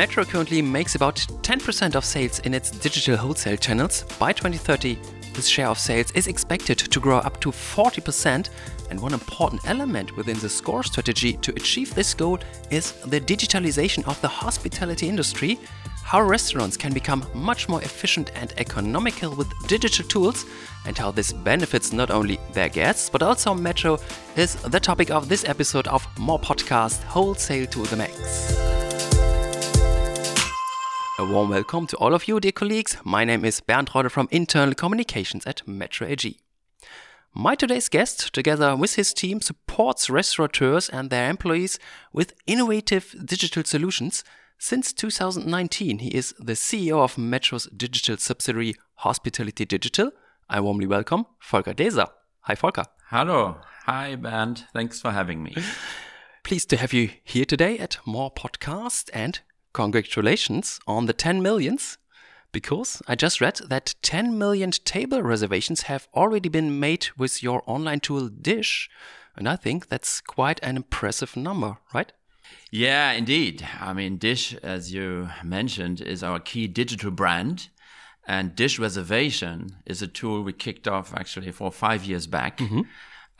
Metro currently makes about 10% of sales in its digital wholesale channels. By 2030, this share of sales is expected to grow up to 40%. And one important element within the SCORE strategy to achieve this goal is the digitalization of the hospitality industry. How restaurants can become much more efficient and economical with digital tools, and how this benefits not only their guests but also Metro is the topic of this episode of More Podcast Wholesale to the Max. A warm welcome to all of you, dear colleagues. My name is Bernd Rode from Internal Communications at Metro AG. My today's guest, together with his team, supports restaurateurs and their employees with innovative digital solutions. Since 2019, he is the CEO of Metro's digital subsidiary Hospitality Digital. I warmly welcome Volker Glaeser. Hi, Volker. Hello. Hi, Bernd. Thanks for having me. Pleased to have you here today at More Podcast and Congratulations on the 10 millions, because I just read that 10 million table reservations have already been made with your online tool Dish, and I think that's quite an impressive number, right? Yeah, indeed. I mean, Dish, as you mentioned, is our key digital brand. And Dish Reservation is a tool we kicked off actually for five years back. Mm-hmm.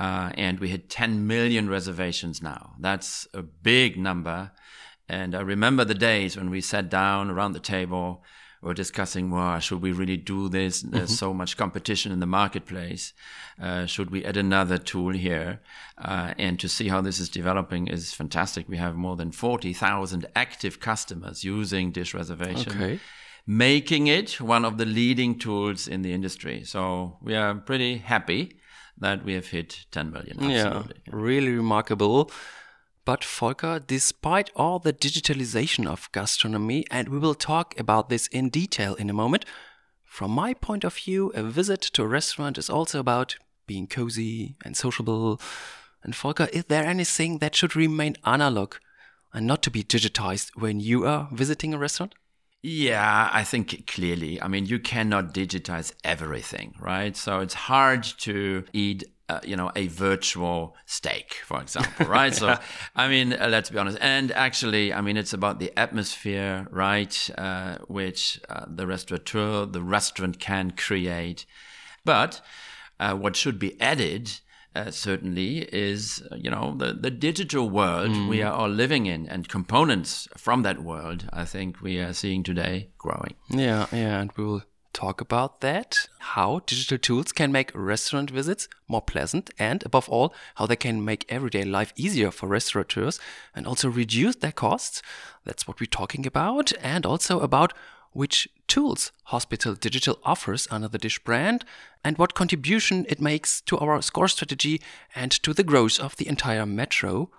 Uh, and we hit 10 million reservations now. That's a big number. And I remember the days when we sat down around the table, we were discussing, well, should we really do this? There's mm-hmm. so much competition in the marketplace. Uh, should we add another tool here? Uh, and to see how this is developing is fantastic. We have more than 40,000 active customers using Dish Reservation. Okay. Making it one of the leading tools in the industry. So we are pretty happy that we have hit 10 million. Absolutely. Yeah, really remarkable. But Volker, despite all the digitalization of gastronomy, and we will talk about this in detail in a moment, from my point of view, a visit to a restaurant is also about being cozy and sociable. And Volker, is there anything that should remain analog and not to be digitized when you are visiting a restaurant? Yeah, I think clearly. I mean, you cannot digitize everything, right? So it's hard to eat uh, you know, a virtual steak, for example, right? yeah. So, I mean, uh, let's be honest. And actually, I mean, it's about the atmosphere, right? Uh, which uh, the restaurateur, the restaurant can create. But uh, what should be added, uh, certainly, is, you know, the, the digital world mm. we are all living in and components from that world, I think we are seeing today growing. Yeah, yeah. And we will talk about that, how digital tools can make restaurant visits more pleasant, and above all, how they can make everyday life easier for restaurateurs and also reduce their costs. That's what we're talking about, and also about which tools Hospitality Digital offers under the Dish brand and what contribution it makes to our score strategy and to the growth of the entire metro.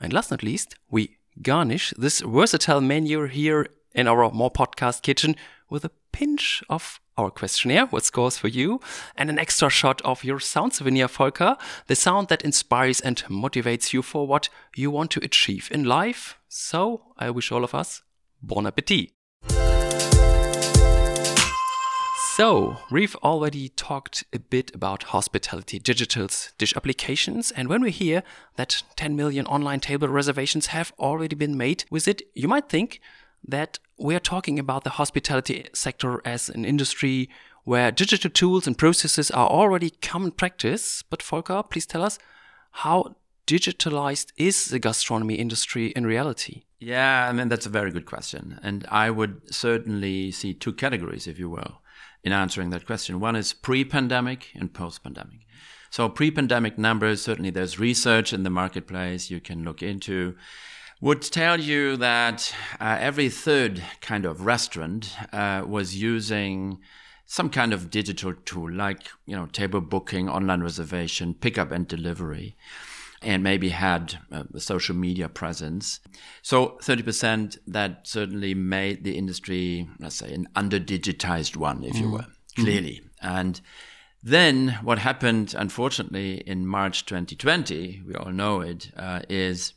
And last but not least, we garnish this versatile menu here in our More Podcast kitchen with a pinch of our questionnaire, what scores for you, and an extra shot of your sound souvenir, Volker, the sound that inspires and motivates you for what you want to achieve in life. So I wish all of us bon appetit. So, we've already talked a bit about hospitality digital's dish applications, and when we hear that 10 million online table reservations have already been made with it, you might think that we're talking about the hospitality sector as an industry where digital tools and processes are already common practice. But Volker, please tell us how digitalized is the gastronomy industry in reality? Yeah, I mean, that's a very good question. And I would certainly see two categories, if you will, in answering that question. One is pre pandemic and post pandemic. So, pre pandemic numbers, certainly there's research in the marketplace you can look into would tell you that uh, every third kind of restaurant uh, was using some kind of digital tool like you know table booking online reservation pickup and delivery and maybe had uh, a social media presence so 30% that certainly made the industry let's say an under digitized one if mm. you will clearly mm. and then what happened unfortunately in march 2020 we all know it uh, is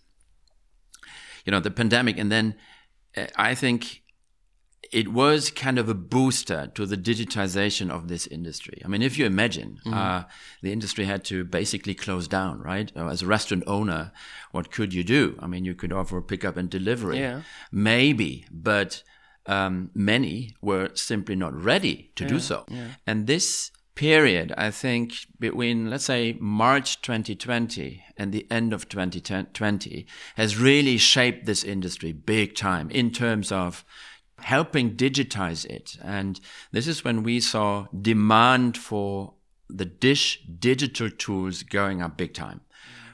you know, the pandemic. And then uh, I think it was kind of a booster to the digitization of this industry. I mean, if you imagine, mm-hmm. uh, the industry had to basically close down, right? Uh, as a restaurant owner, what could you do? I mean, you could offer pickup and delivery, yeah. maybe, but um, many were simply not ready to yeah. do so. Yeah. And this period, I think, between, let's say, March 2020 and the end of 2020 has really shaped this industry big time in terms of helping digitize it. And this is when we saw demand for the dish digital tools going up big time.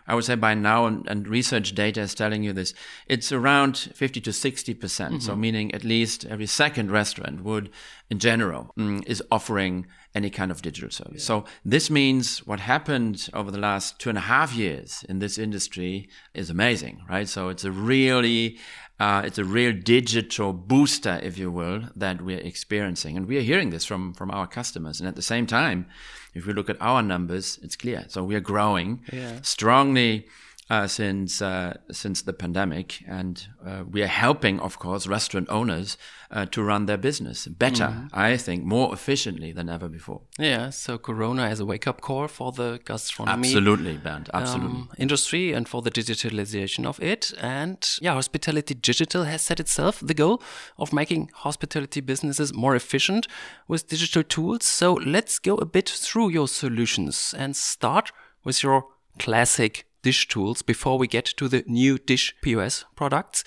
I would say by now, and, and, research data is telling you this, it's around 50 to 60%. mm hmm So meaning at least every second restaurant would, in general, mm, is offering any kind of digital service. Yeah. So this means what happened over the last two and a half years in this industry is amazing, right? So it's a really uh, it's a real digital booster, if you will, that we're experiencing. And we are hearing this from, from our customers. And at the same time, if we look at our numbers, it's clear. So we are growing yeah. strongly uh, since uh, since the pandemic, and uh, we are helping, of course, restaurant owners uh, to run their business better. Mm. I think more efficiently than ever before. Yeah. So Corona as a wake up call for the gastronomy, absolutely, Bernd, absolutely um, industry, and for the digitalization of it. And yeah, hospitality digital has set itself the goal of making hospitality businesses more efficient with digital tools. So let's go a bit through your solutions and start with your classic dish tools before we get to the new dish POS products.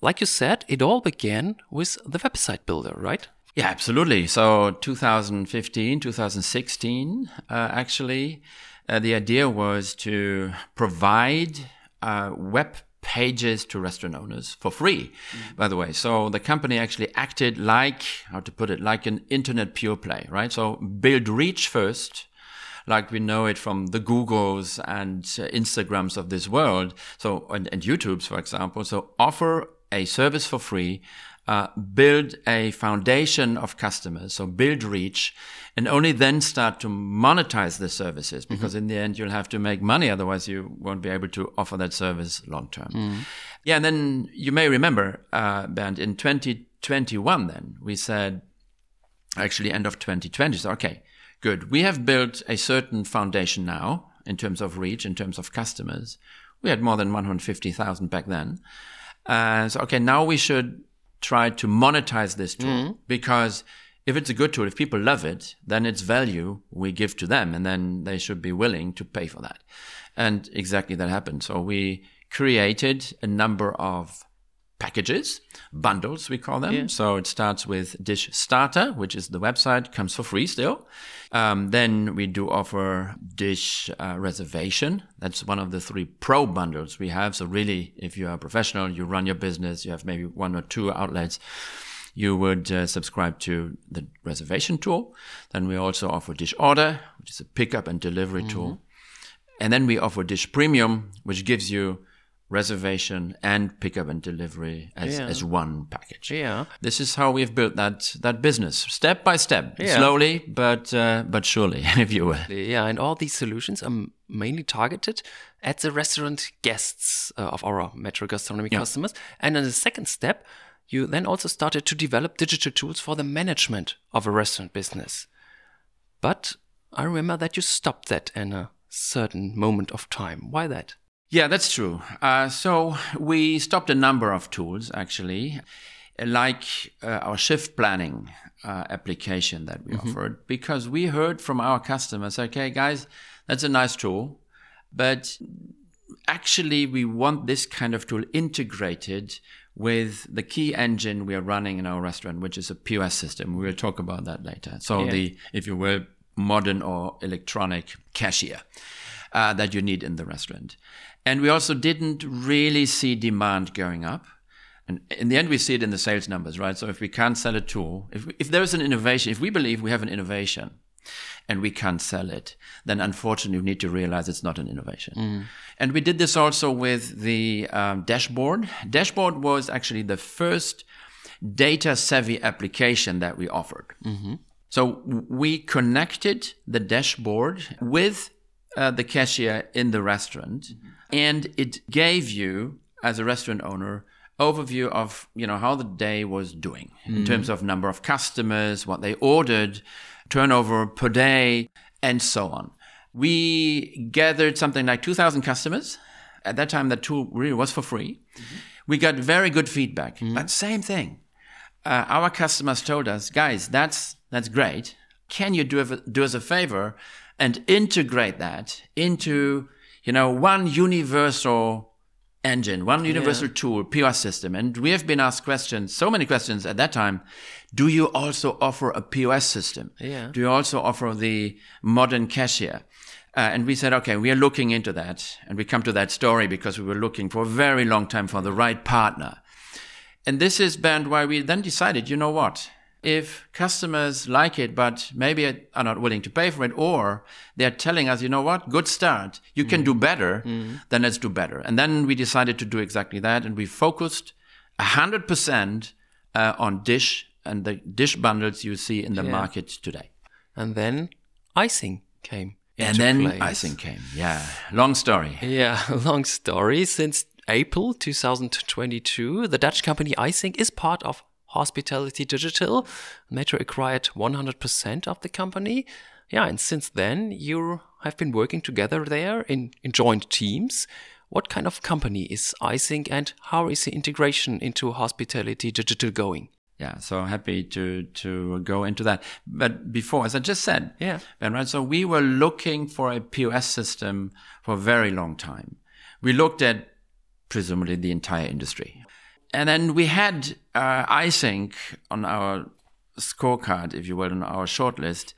Like you said, it all began with the website builder, right? Yeah, absolutely. So 2015, 2016, uh, actually, uh, the idea was to provide uh, web pages to restaurant owners for free, mm-hmm. by the way. So the company actually acted like, how to put it, like an internet pure play, right? So build reach first like we know it from the Googles and uh, Instagrams of this world. So, and, and YouTube's, for example. So offer a service for free, uh, build a foundation of customers, so build reach, and only then start to monetize the services mm-hmm. because mm-hmm. in the end you'll have to make money, otherwise you won't be able to offer that service long term. Mm-hmm. Yeah, and then you may remember, uh, Bernd, in 2021, then we said, actually end of 2020, so okay, Good. We have built a certain foundation now in terms of reach, in terms of customers. We had more than 150,000 back then. Uh, so, okay, now we should try to monetize this tool mm-hmm. because if it's a good tool, if people love it, then it's value we give to them and then they should be willing to pay for that. And exactly that happened. So we created a number of packages, bundles we call them. Yeah. So it starts with Dish Starter, which is the website, comes for free still. Um, then we do offer Dish uh, Reservation. That's one of the three pro bundles we have. So really, if you are a professional, you run your business, you have maybe one or two outlets. You would uh, subscribe to the reservation tool. Then we also offer Dish Order, which is a pickup and delivery mm-hmm. tool. And then we offer Dish Premium, which gives you reservation and pickup and delivery as, yeah. as one package. Yeah. This is how we've built that that business step by step, yeah. slowly but uh, but surely, if you will. Yeah, and all these solutions are mainly targeted at the restaurant guests uh, of our Metro Gastronomy yeah. customers. And in the second step, you then also started to develop digital tools for the management of a restaurant business. But I remember that you stopped that in a certain moment of time. Why that? Yeah, that's true. Uh, so we stopped a number of tools actually, like uh, our shift planning uh, application that we mm-hmm. offered, because we heard from our customers, okay, guys, that's a nice tool, but actually we want this kind of tool integrated with the key engine we are running in our restaurant, which is a POS system. We will talk about that later. So yeah. the, if you will, modern or electronic cashier. Uh, that you need in the restaurant. And we also didn't really see demand going up. And in the end, we see it in the sales numbers, right? So if we can't sell a tool, if, if there is an innovation, if we believe we have an innovation and we can't sell it, then unfortunately we need to realize it's not an innovation. Mm. And we did this also with the um, dashboard. Dashboard was actually the first data savvy application that we offered. Mm-hmm. So we connected the dashboard with uh, the cashier in the restaurant. Mm-hmm and it gave you, as a restaurant owner, overview of you know how the day was doing in terms of number of customers, what they ordered, turnover per day, and so on. We gathered something like 2,000 customers. At that time, the tool really was for free. We got very good feedback. But same thing, uh, our customers told us, guys, that's that's great. Can you do a, do us a favor and integrate that into you know one universal engine, one universal tool, POS system? And we have been asked questions, so many questions at that time. Do you also offer a POS system? Yeah. Do you also offer the modern cashier? Uh, and we said, okay, we are looking into that. And we come to that story because we were looking for a very long time for the right partner. And this is, Bernd, why we then decided, you know what? If customers like it, but maybe are not willing to pay for it, or they're telling us, you know what, good start, you can do better, then let's do better. And then we decided to do exactly that. And we focused 100% uh, on dish and the dish bundles you see in the Yeah. market today. And then Eijsink came. And then place. Eijsink came. Yeah, long story. Yeah, long story. Since April 2022, the Dutch company Eijsink is part of Hospitality Digital. Metro acquired 100% of the company. Yeah, and since then, you have been working together there in, in joint teams. What kind of company is Eijsink and how is the integration into Hospitality Digital going? Yeah, so happy to to go into that. But before, as I just said, Yeah. Bernd, right? So we were looking for a POS system for a very long time. We looked at presumably the entire industry, and then we had uh, Eijsink on our scorecard, if you will, on our shortlist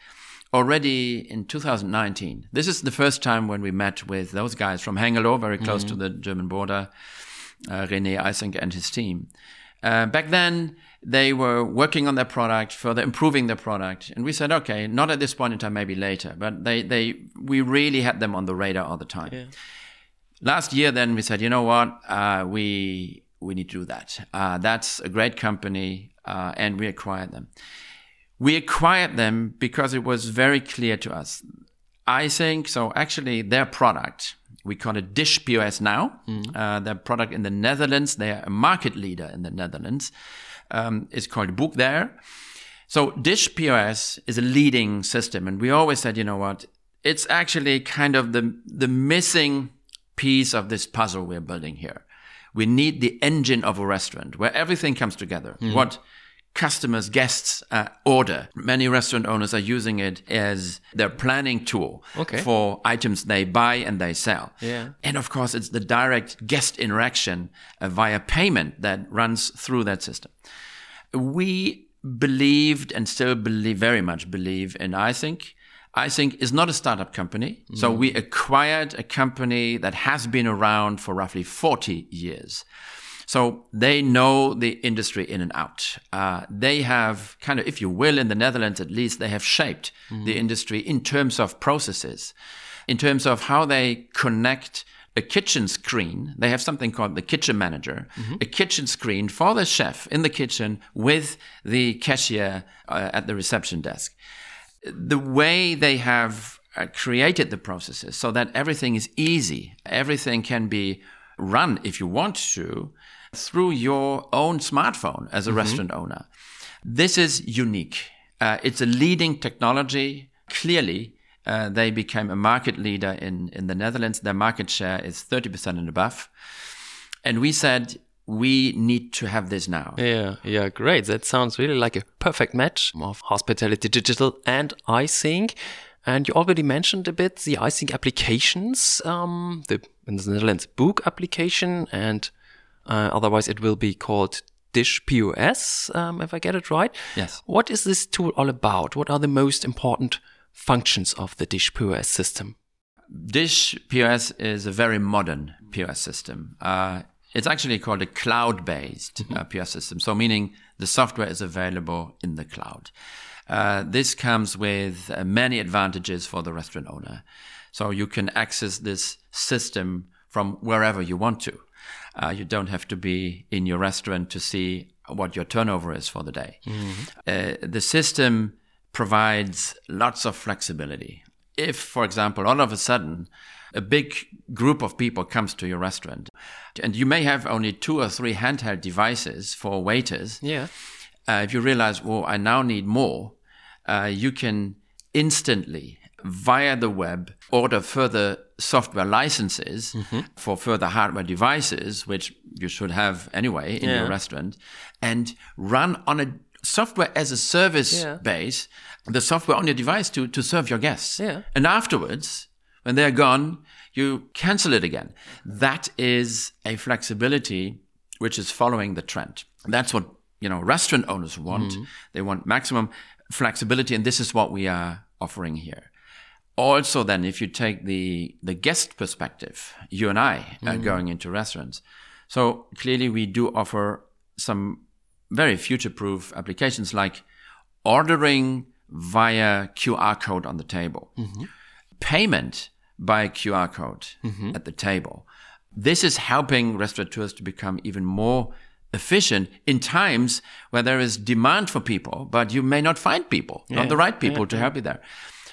already in 2019. This is the first time when we met with those guys from Hengelo, very close to the German border, uh, René Eijsink and his team. Uh, back then, they were working on their product, further improving their product, and we said, okay, not at this point in time, maybe later. But they, they, we really had them on the radar all the time. Last year, then we said, you know what, uh, we we need to do that. Uh, that's a great company, uh, and we acquired them. We acquired them because it was very clear to us. I think so. Actually, their product, we call it Dish POS now. Uh, their product in the Netherlands, they are a market leader in the Netherlands. Um, is called Booq there. So Dish POS is a leading system, and we always said, you know what? It's actually kind of the the missing piece of this puzzle we're building here. We need the engine of a restaurant where everything comes together. What customers, guests uh, order. Many restaurant owners are using it as their planning tool Okay. for items they buy and they sell. Yeah. And of course, it's the direct guest interaction uh, via payment that runs through that system. We believed and still believe, very much believe in Eijsink. Eijsink is not a startup company. So we acquired a company that has been around for roughly 40 years. So they know the industry in and out. Uh, they have kind of, if you will, in the Netherlands at least, they have shaped the industry in terms of processes, in terms of how they connect a kitchen screen. They have something called the kitchen manager, a kitchen screen for the chef in the kitchen with the cashier uh, at the reception desk. The way they have uh, created the processes so that everything is easy, everything can be run if you want to through your own smartphone as a restaurant owner. This is unique. Uh, it's a leading technology. Clearly, uh, they became a market leader in, in the Netherlands. Their market share is 30% and above. And we said, we need to have this now. Yeah, yeah, great. That sounds really like a perfect match of hospitality digital and Eijsink. And you already mentioned a bit the Eijsink applications, um, the in the Netherlands Booq application, and uh, otherwise it will be called Dish POS, um, if I get it right. Yes. What is this tool all about? What are the most important functions of the Dish POS system? Dish POS is a very modern POS system. Uh, it's actually called a cloud-based uh, POS system, so meaning the software is available in the cloud. Uh, this comes with uh, many advantages for the restaurant owner. So you can access this system from wherever you want to. Uh, you don't have to be in your restaurant to see what your turnover is for the day. Uh, the system provides lots of flexibility. If, for example, all of a sudden a big group of people comes to your restaurant and you may have only two or three handheld devices for waiters. Yeah. Uh, if you realize, well, I now need more, uh, you can instantly via the web order further software licenses mm-hmm. for further hardware devices, which you should have anyway in yeah. your restaurant, and run on a software as a service yeah. base, the software on your device to, to serve your guests. Yeah. And afterwards, when they're gone, you cancel it again. That is a flexibility which is following the trend. That's what you know restaurant owners want. Mm-hmm. They want maximum flexibility, and this is what we are offering here. Also, then, if you take the the guest perspective, you and I mm-hmm. are going into restaurants. So clearly, we do offer some very future-proof applications like ordering via QR code on the table, mm-hmm. payment by a QR code mm-hmm. at the table. This is helping restaurateurs to become even more efficient in times where there is demand for people, but you may not find people, yeah. not the right people yeah. to help you there.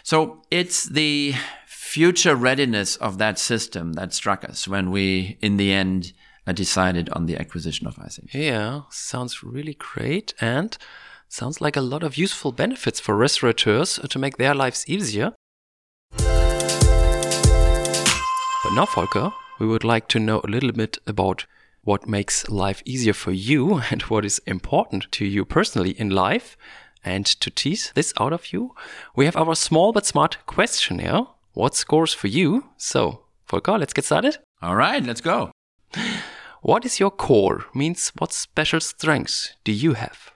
So it's the future readiness of that system that struck us when we, in the end, uh, decided on the acquisition of Eijsink. Yeah, sounds really great and sounds like a lot of useful benefits for restaurateurs to make their lives easier. But now, Volker, we would like to know a little bit about what makes life easier for you and what is important to you personally in life. And to tease this out of you, we have our small but smart questionnaire. What scores for you? So, Volker, let's get started. All right, let's go. What is your core? Means what special strengths do you have?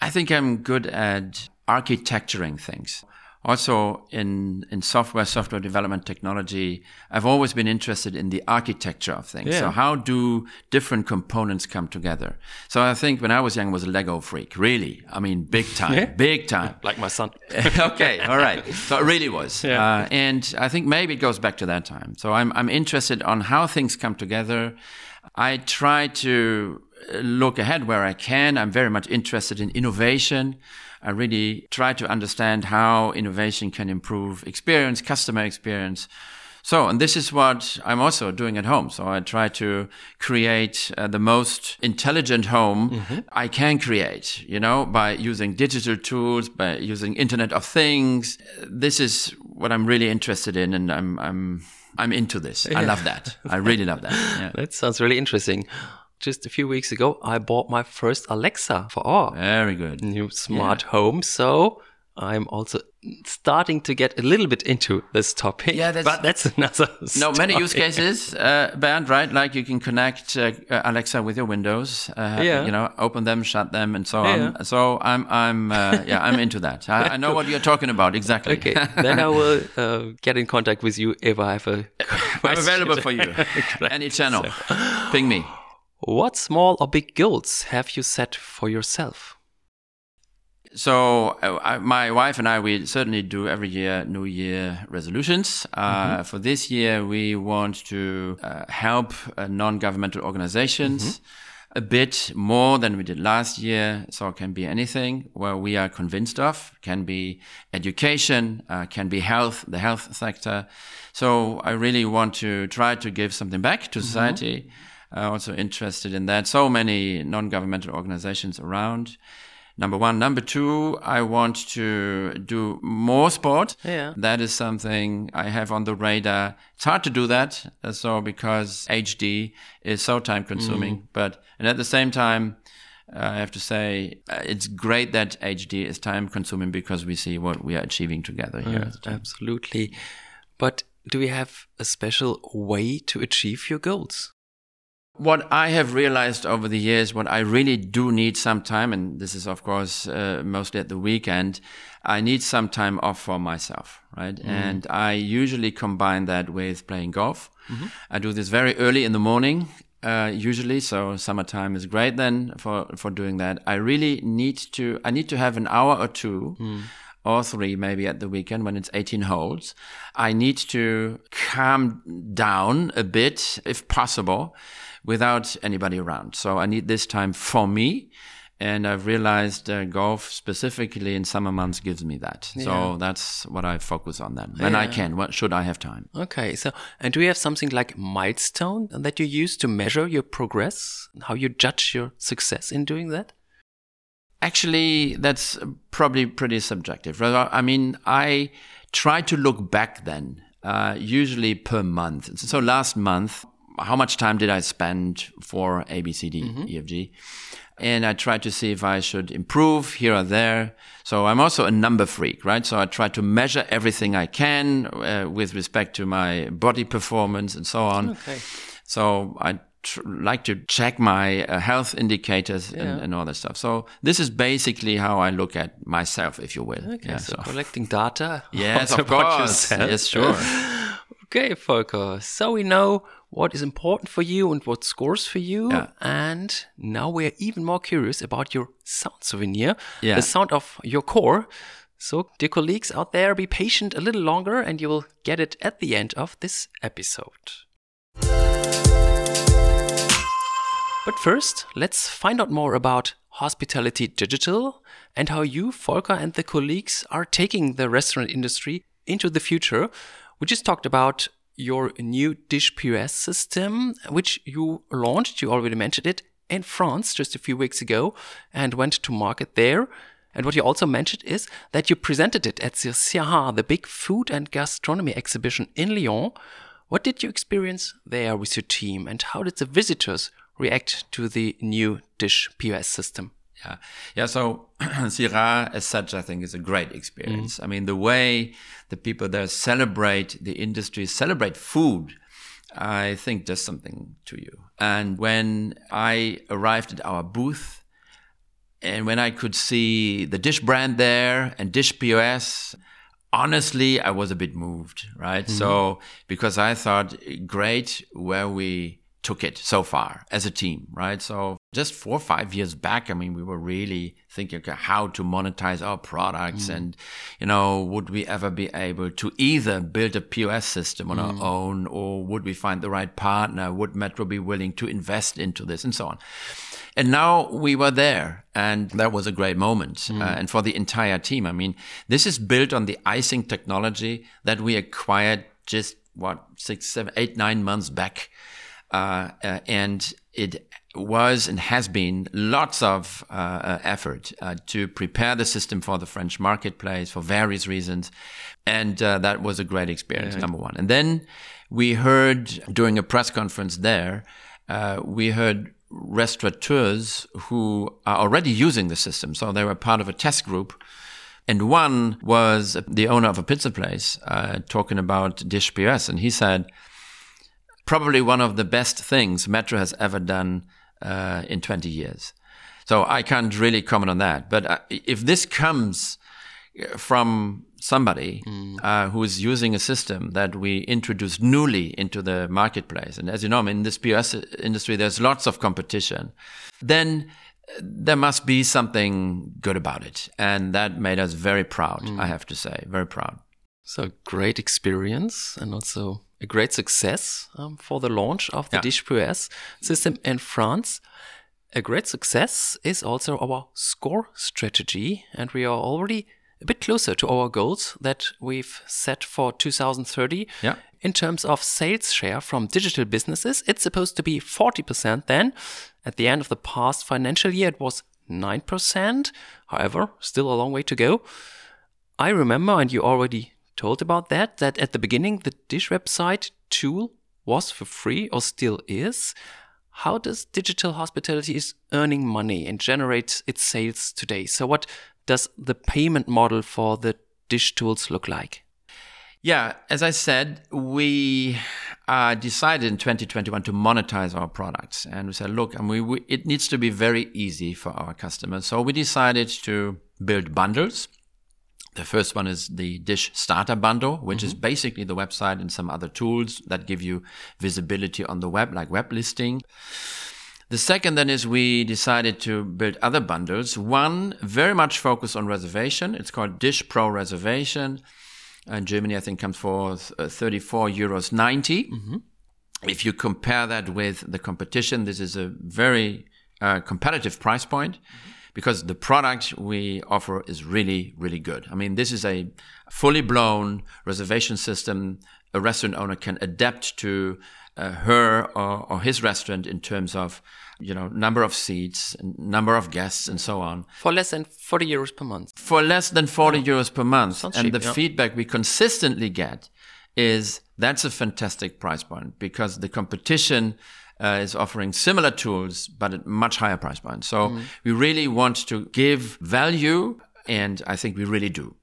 I think I'm good at architecturing things also in in software software development technology i've always been interested in the architecture of things. Yeah. so how do different components come together? So i think when i was young I was a lego freak really. I mean big time yeah. big time. Like my son. Okay all right. So it really was. Yeah. uh, and i think maybe it goes back to that time. So i'm i'm interested on how things come together. I try to look ahead where i can. I'm very much interested in innovation I really try to understand how innovation can improve experience, customer experience. So, and this is what I'm also doing at home. So I try to create uh, the most intelligent home mm-hmm. I can create, you know, by using digital tools, by using Internet of Things. This is what I'm really interested in. And I'm, I'm, I'm into this. Yeah. I love that. I really love that. Yeah. that sounds really interesting just a few weeks ago, I bought my first Alexa for our very good new smart yeah. home. So I'm also starting to get a little bit into this topic. Yeah, that's, but that's another. No, many use cases, uh, Bernd, right? Like you can connect uh, uh, Alexa with your Windows. Uh, yeah. You know, open them, shut them, and so yeah. on. So I'm, I'm, uh, yeah, I'm into that. I, I know what you're talking about exactly. Okay, then I will uh, get in contact with you if I have a. I'm available for you. Any channel, so. ping me. What small or big goals have you set for yourself? So, uh, my wife and I, we certainly do every year New Year resolutions. Uh, mm-hmm. For this year, we want to uh, help uh, non-governmental organizations. Mm-hmm. A bit more than we did last year, so it can be anything where we are convinced of. Can be education, uh, can be health, the health sector. So I really want to try to give something back to mm-hmm. society uh, also interested in that. So many non-governmental organizations around. Number one. Number two, I want to do more sport. Yeah. That is something I have on the radar. It's hard to do that. Uh, so because HD is so time consuming, mm. but, and at the same time, uh, I have to say uh, it's great that HD is time consuming because we see what we are achieving together here. absolutely. But do we have a special way to achieve your goals? What I have realized over the years, what I really do need some time, and this is of course uh, mostly at the weekend, I need some time off for myself, right? Mm. And I usually combine that with playing golf. Mm-hmm. I do this very early in the morning, uh, usually. So summertime is great then for for doing that. I really need to. I need to have an hour or two. Mm or three maybe at the weekend when it's 18 holes. I need to calm down a bit if possible without anybody around. So I need this time for me. And I've realized uh, golf specifically in summer months gives me that. Yeah. So that's what I focus on then. When I can, what should I have time? Okay, so and do you have something like milestone that you use to measure your progress? How you judge your success in doing that? Actually, that's probably pretty subjective. I mean, I try to look back then, uh, usually per month. So last month, how much time did I spend for ABCD EFG, And I try to see if I should improve here or there. So I'm also a number freak, right? So I try to measure everything I can uh, with respect to my body performance and so on. Okay. So I tr- like to check my uh, health indicators Yeah. and, and all that stuff. So this is basically how I look at myself, if you will. Okay, Yeah, so, so- collecting data. Yes, of course. yourself. Yes, sure. Okay, Volker. So we know what is important for you and what scores for you. Yeah. And now we're even more curious about your sound souvenir, Yeah. the sound of your core. So, dear colleagues out there, be patient a little longer and you will get it at the end of this episode. But first, let's find out more about Hospitality Digital and how you, Volker, and the colleagues are taking the restaurant industry into the future. We just talked about your new Dish POS system, which you launched, you already mentioned it, in France just a few weeks ago and went to market there. And what you also mentioned is that you presented it at the Sirha, the big food and gastronomy exhibition in Lyon. What did you experience there with your team and how did the visitors react to the new Dish POS system? Yeah. Yeah. So Sirha as such, I think is a great experience. Mm. I mean, the way the people there celebrate the industry, celebrate food, I think does something to you. And when I arrived at our booth and when I could see the Dish brand there and Dish POS, honestly, I was a bit moved, right? Mm-hmm. So, because I thought, great where we took it so far as a team, right? So, just four or five years back, I mean, we were really thinking okay, how to monetize our products and, you know, would we ever be able to either build a POS system on our own or would we find the right partner? Would Metro be willing to invest into this and so on? And now we were there, and that was a great moment. Uh, and for the entire team, I mean, this is built on the Eijsink technology that we acquired just what six, seven, eight, nine months back, uh, uh, and it was and has been lots of uh, uh, effort uh, to prepare the system for the French marketplace for various reasons, and uh, that was a great experience. Number one, and then we heard during a press conference there, uh, we heard restaurateurs who are already using the system. So they were part of a test group. And one was the owner of a pizza place uh, talking about Dish POS. And he said, probably one of the best things Metro has ever done uh, in 20 years. So I can't really comment on that. But uh, if this comes from somebody uh, who is using a system that we introduced newly into the marketplace, and as you know, in this POS industry, there's lots of competition, then there must be something good about it. And that made us very proud, I have to say, very proud. So, great experience and also a great success um, for the launch of the Yeah. Dish POS system in France. A great success is also our score strategy, and we are already a bit closer to our goals that we've set for 2030. Yeah. In terms of sales share from digital businesses, it's supposed to be 40% then. At the end of the past financial year, it was 9%. However, still a long way to go. I remember, and you already told about that, that at the beginning the Dish website tool was for free or still is. How does digital hospitality is earning money and generates its sales today? So what does the payment model for the Dish tools look like? Yeah, as I said, we uh, decided in 2021 to monetize our products, and we said, look, I mean, we, it needs to be very easy for our customers. So we decided to build bundles. The first one is the Dish Starter Bundle, which is basically the website and some other tools that give you visibility on the web, like web listing. The second then is we decided to build other bundles. One very much focused on reservation. It's called Dish Pro Reservation. In Germany, I think comes for uh, 34 euros 90. If you compare that with the competition, this is a very uh, competitive price point. Because the product we offer is really, really good. I mean, this is a fully blown reservation system a restaurant owner can adapt to uh, her or, or, his restaurant in terms of you know number of seats number of guests and so on for less than 40 euros per month for less than 40 euros per month Sounds and cheap, the yeah. feedback we consistently get is that's a fantastic price point because the competition uh, is offering similar tools but at much higher price point so mm. we really want to give value and i think we really do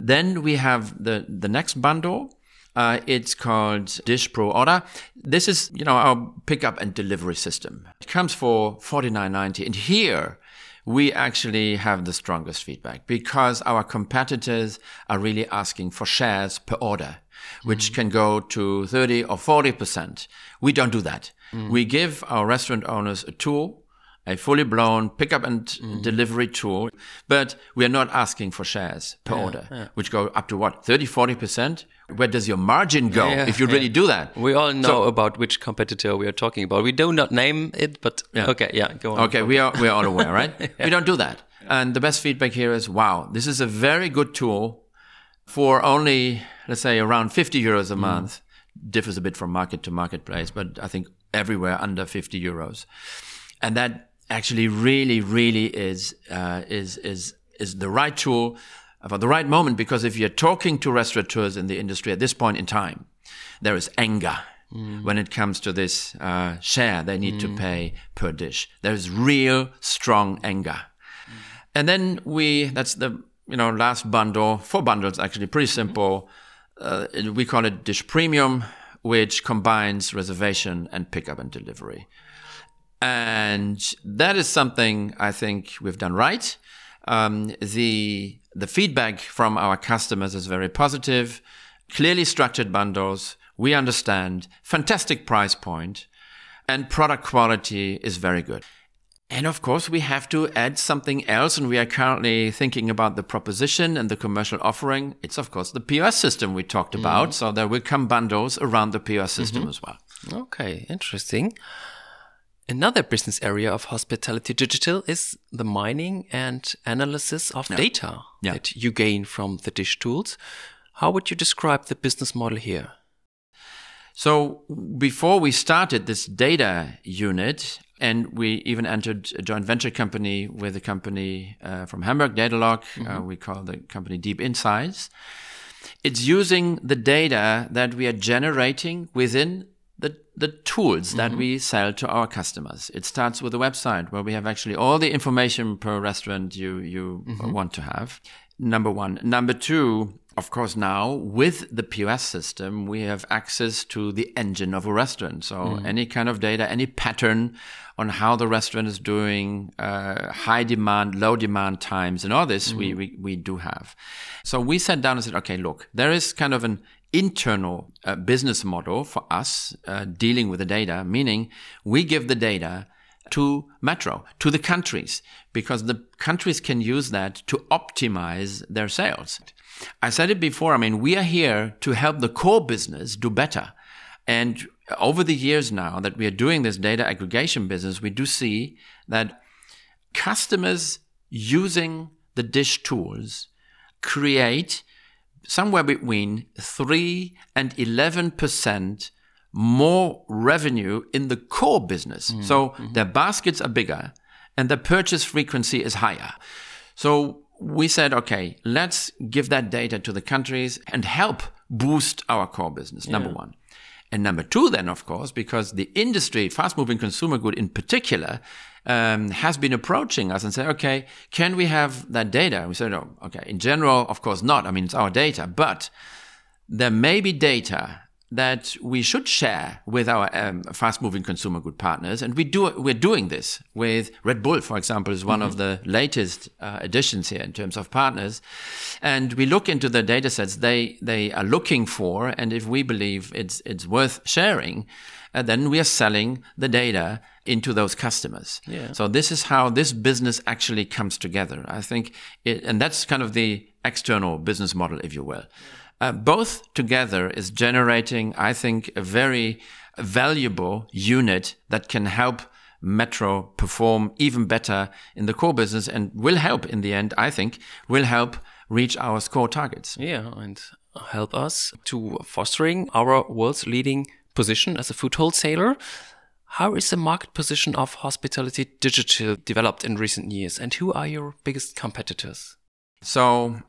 then we have the the next bundle uh, it's called Dish Pro Order. This is, you know, our pickup and delivery system. It comes for $49.90. And here we actually have the strongest feedback because our competitors are really asking for shares per order, which mm. can go to 30 or 40%. We don't do that. Mm. We give our restaurant owners a tool a fully blown pickup and mm. delivery tool, but we are not asking for shares per yeah, order, yeah. which go up to what, 30, 40%? Where does your margin go yeah, if you really do that? We all know so, about which competitor we are talking about. We do not name it, but okay, yeah, go on. Okay, we are, we are all aware, right? We don't do that. And the best feedback here is, wow, this is a very good tool for only, let's say, around 50 euros a mm. month. Differs a bit from market to marketplace, but I think everywhere under 50 euros. And that actually really, really is uh, is is is the right tool for the right moment. Because if you're talking to restaurateurs in the industry at this point in time, there is anger. Mm. When it comes to this uh, share they need mm. to pay per dish, there is real strong anger. Mm. And then we, that's the you know last bundle, four bundles actually, pretty simple. Uh, we call it Dish Premium, which combines reservation and pickup and delivery. And that is something I think we've done right. Um, the the feedback from our customers is very positive. Clearly structured bundles. We understand. Fantastic price point, and product quality is very good. And of course, we have to add something else, and we are currently thinking about the proposition and the commercial offering. It's of course the POS system we talked about. Mm. So there will come bundles around the POS system mm-hmm. as well. Okay, interesting. Another business area of hospitality digital is the mining and analysis of yeah. data yeah. that you gain from the dish tools. How would you describe the business model here? So before we started this data unit, and we even entered a joint venture company with a company uh, from Hamburg, Datalog. Mm -hmm. uh, we call the company Deep Insights. It's using the data that we are generating within the, tools that mm-hmm. we sell to our customers. It starts with a website where we have actually all the information per restaurant you, you mm-hmm. want to have. Number one. Number two, of course, now with the POS system, we have access to the engine of a restaurant. So mm. any kind of data, any pattern on how the restaurant is doing, uh, high demand, low demand times, and all this mm. we, we, we do have. So we sat down and said, okay, look, there is kind of an internal uh, business model for us uh, dealing with the data, meaning we give the data to Metro, to the countries, because the countries can use that to optimize their sales. I said it before, I mean, we are here to help the core business do better. And over the years now that we are doing this data aggregation business, we do see that customers using the dish tools create somewhere between 3 and 11% more revenue in the core business. Mm-hmm. So mm-hmm. their baskets are bigger and the purchase frequency is higher. So we said, okay, let's give that data to the countries and help boost our core business, yeah. number one. And number two, then, of course, because the industry, fast moving consumer good in particular, um, has been approaching us and say, okay, can we have that data? We said, oh, okay, in general, of course not. I mean, it's our data, but there may be data that we should share with our um, fast-moving consumer good partners, and we do. We're doing this with Red Bull, for example, is one mm-hmm. of the latest uh, additions here in terms of partners. And we look into the data sets they they are looking for, and if we believe it's it's worth sharing, uh, then we are selling the data into those customers. Yeah. So this is how this business actually comes together. I think, it, and that's kind of the external business model, if you will. Uh, both together is generating, I think, a very valuable unit that can help Metro perform even better in the core business and will help in the end, I think, will help reach our score targets. Yeah, and help us to fostering our world's leading position as a food wholesaler. How is the market position of hospitality digital developed in recent years, and who are your biggest competitors? So,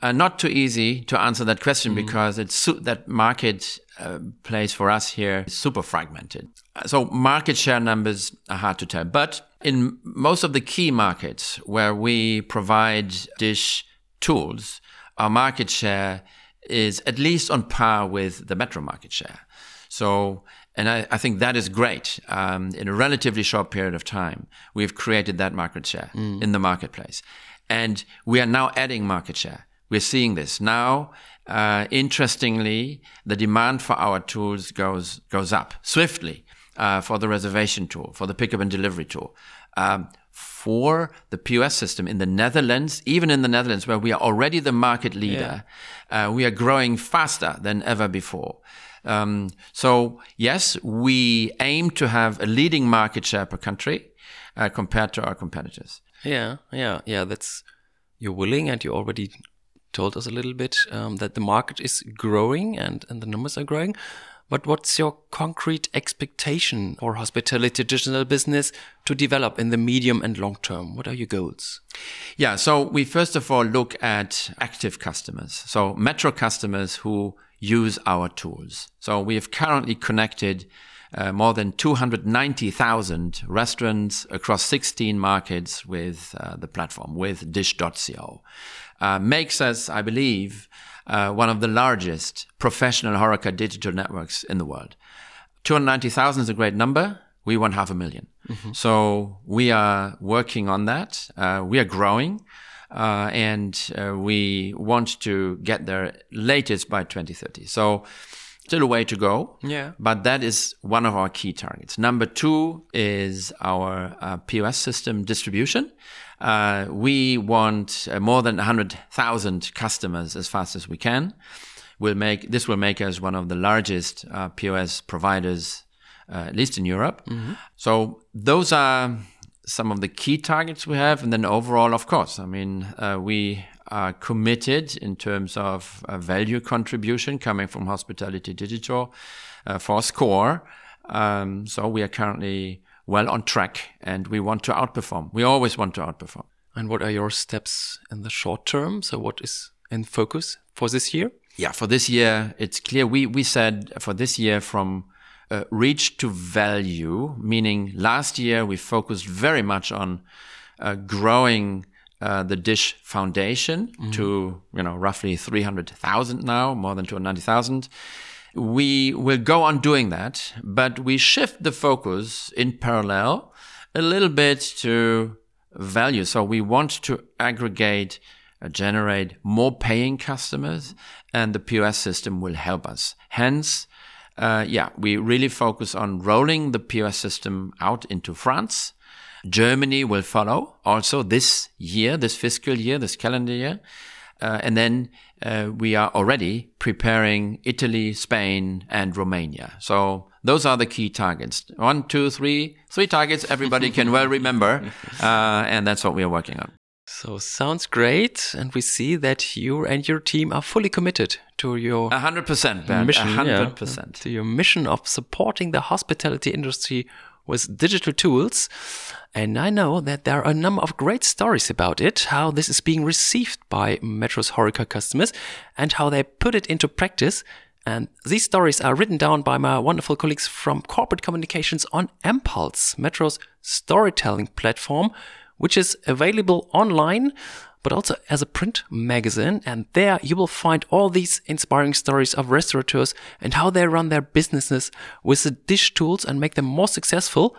uh, not too easy to answer that question mm. because it's that market uh, place for us here is super fragmented. So, market share numbers are hard to tell. But in most of the key markets where we provide dish tools, our market share is at least on par with the metro market share. So, and I, I think that is great. Um, in a relatively short period of time, we've created that market share mm. in the marketplace. And we are now adding market share. We're seeing this now. Uh, interestingly, the demand for our tools goes goes up swiftly uh, for the reservation tool, for the pickup and delivery tool, um, for the POS system in the Netherlands. Even in the Netherlands, where we are already the market leader, yeah. uh, we are growing faster than ever before. Um, so yes, we aim to have a leading market share per country uh, compared to our competitors. Yeah, yeah, yeah. That's you're willing, and you already told us a little bit um, that the market is growing and and the numbers are growing. But what's your concrete expectation for hospitality digital business to develop in the medium and long term? What are your goals? Yeah, so we first of all look at active customers. So metro customers who use our tools. So we have currently connected uh, more than 290,000 restaurants across 16 markets with uh, the platform, with Dish.co. Uh, makes us, I believe, uh, one of the largest professional HoReCa digital networks in the world. 290,000 is a great number. We want half a 1000000 mm-hmm. So we are working on that. Uh, we are growing. Uh, and we want to get there latest by 2030. So still a way to go. Yeah. But that is one of our key targets. Number two is our uh, POS system distribution. Uh, we want uh, more than 100,000 customers as fast as we can. We'll make, this will make us one of the largest uh, POS providers, uh, at least in Europe. Mm-hmm. So those are some of the key targets we have. And then overall, of course, I mean, uh, we are committed in terms of value contribution coming from Hospitality Digital uh, for Score. Um, so we are currently well on track and we want to outperform. We always want to outperform. And what are your steps in the short term? So what is in focus for this year? Yeah, for this year, it's clear. We, we said for this year from uh, reach to value, meaning last year we focused very much on uh, growing uh, the Dish Foundation mm-hmm. to you know roughly 300,000 now, more than 290,000. We will go on doing that, but we shift the focus in parallel a little bit to value. So we want to aggregate, uh, generate more paying customers, and the POS system will help us. Hence, uh, yeah, we really focus on rolling the POS system out into France Germany will follow also this year, this fiscal year, this calendar year. Uh, and then uh, we are already preparing Italy, Spain, and Romania. So those are the key targets. One, two, three, three targets everybody can well remember. Uh, and that's what we are working on. So sounds great. And we see that you and your team are fully committed to your 100%, Bernd, mission. 100%. Yeah, to your mission of supporting the hospitality industry with digital tools. And I know that there are a number of great stories about it, how this is being received by Metro's HoReCa customers and how they put it into practice. And these stories are written down by my wonderful colleagues from corporate communications on mPulse, Metro's storytelling platform, which is available online but also as a print magazine. And there you will find all these inspiring stories of restaurateurs and how they run their businesses with the dish tools and make them more successful.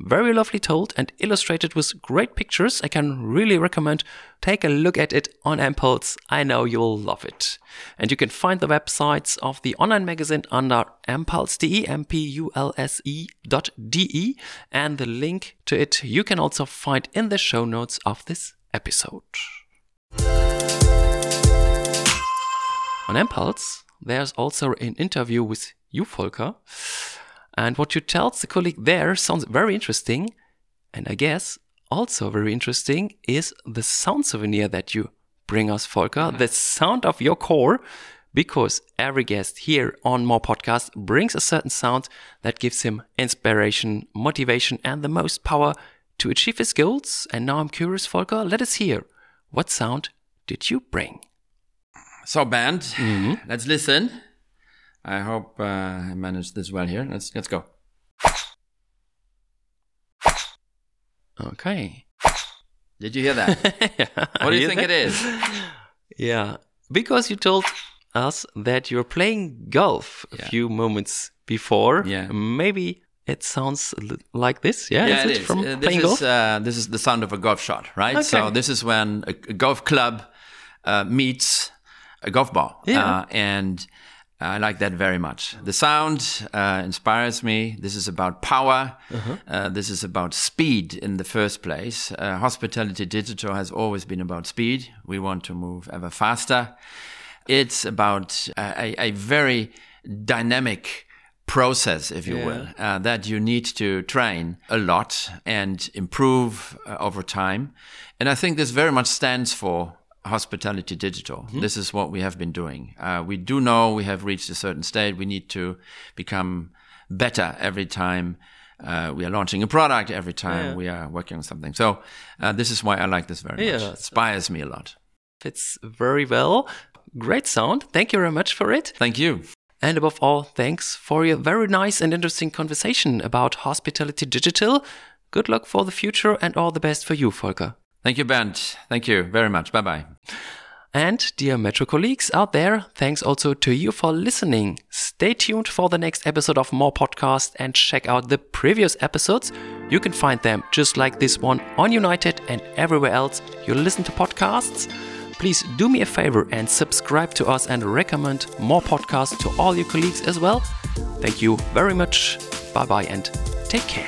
Very lovely told and illustrated with great pictures. I can really recommend take a look at it on mPulse. I know you'll love it. And you can find the websites of the online magazine under mpulse.de, M-P-U-L-S-E dot D-E. And the link to it you can also find in the show notes of this episode. On mPulse, there's also an interview with you, Volker. And what you tell the colleague there sounds very interesting. And I guess also very interesting is the sound souvenir that you bring us, Volker, the sound of your core, because every guest here on More Podcast brings a certain sound that gives him inspiration, motivation, and the most power to achieve his goals. And now I'm curious, Volker, let us hear what sound did you bring? So, Bernd, mm-hmm. let's listen. I hope uh, I managed this well here. Let's let's go. Okay. Did you hear that? yeah, what do you think that? it is? Yeah, because you told us that you're playing golf a yeah. few moments before. Yeah. Maybe it sounds like this. Yeah, yeah, is it, it is. From uh, this is uh, this is the sound of a golf shot, right? Okay. So this is when a, a golf club uh, meets a golf ball, yeah. Uh, and I like that very much. The sound uh, inspires me. This is about power. Uh-huh. Uh, this is about speed in the first place. Uh, Hospitality Digital has always been about speed. We want to move ever faster. It's about a, a very dynamic process, if you yeah. will, uh, that you need to train a lot and improve uh, over time. And I think this very much stands for hospitality digital. Mm-hmm. This is what we have been doing. Uh, we do know we have reached a certain state. We need to become better every time. Uh, we are launching a product every time yeah. we are working on something. So uh, this is why I like this very yeah. much. It inspires me a lot. Fits very well. Great sound. Thank you very much for it. Thank you. And above all, thanks for your very nice and interesting conversation about hospitality digital. Good luck for the future and all the best for you, Volker. Thank you, Bernd. Thank you very much. Bye bye. And dear Metro colleagues out there, thanks also to you for listening. Stay tuned for the next episode of More Podcast and check out the previous episodes. You can find them just like this one on United and everywhere else you listen to podcasts. Please do me a favor and subscribe to us and recommend more podcasts to all your colleagues as well. Thank you very much. Bye bye and take care.